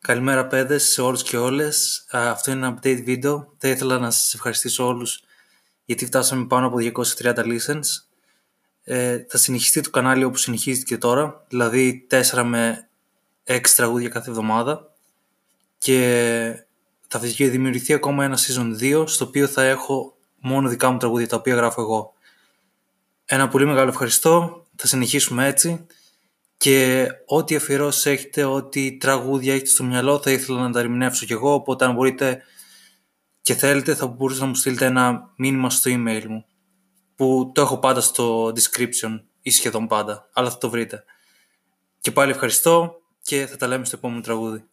Καλημέρα παιδες σε όλους και όλες. Αυτό είναι ένα update βίντεο. Θα ήθελα να σας ευχαριστήσω όλους γιατί φτάσαμε πάνω από 230 listens. Ε, θα συνεχιστεί το κανάλι όπως συνεχίζεται τώρα, δηλαδή 4 με 6 τραγούδια κάθε εβδομάδα και θα δημιουργηθεί ακόμα ένα season 2 στο οποίο θα έχω μόνο δικά μου τραγούδια τα οποία γράφω εγώ. Ένα πολύ μεγάλο ευχαριστώ, θα συνεχίσουμε έτσι και ό,τι αφιερώσεις έχετε, ό,τι τραγούδια έχετε στο μυαλό θα ήθελα να τα ερμηνεύσω κι εγώ, οπότε αν μπορείτε και θέλετε θα μπορούσατε να μου στείλετε ένα μήνυμα στο email μου που το έχω πάντα στο description ή σχεδόν πάντα, αλλά θα το βρείτε. Και πάλι ευχαριστώ και θα τα λέμε στο επόμενο τραγούδι.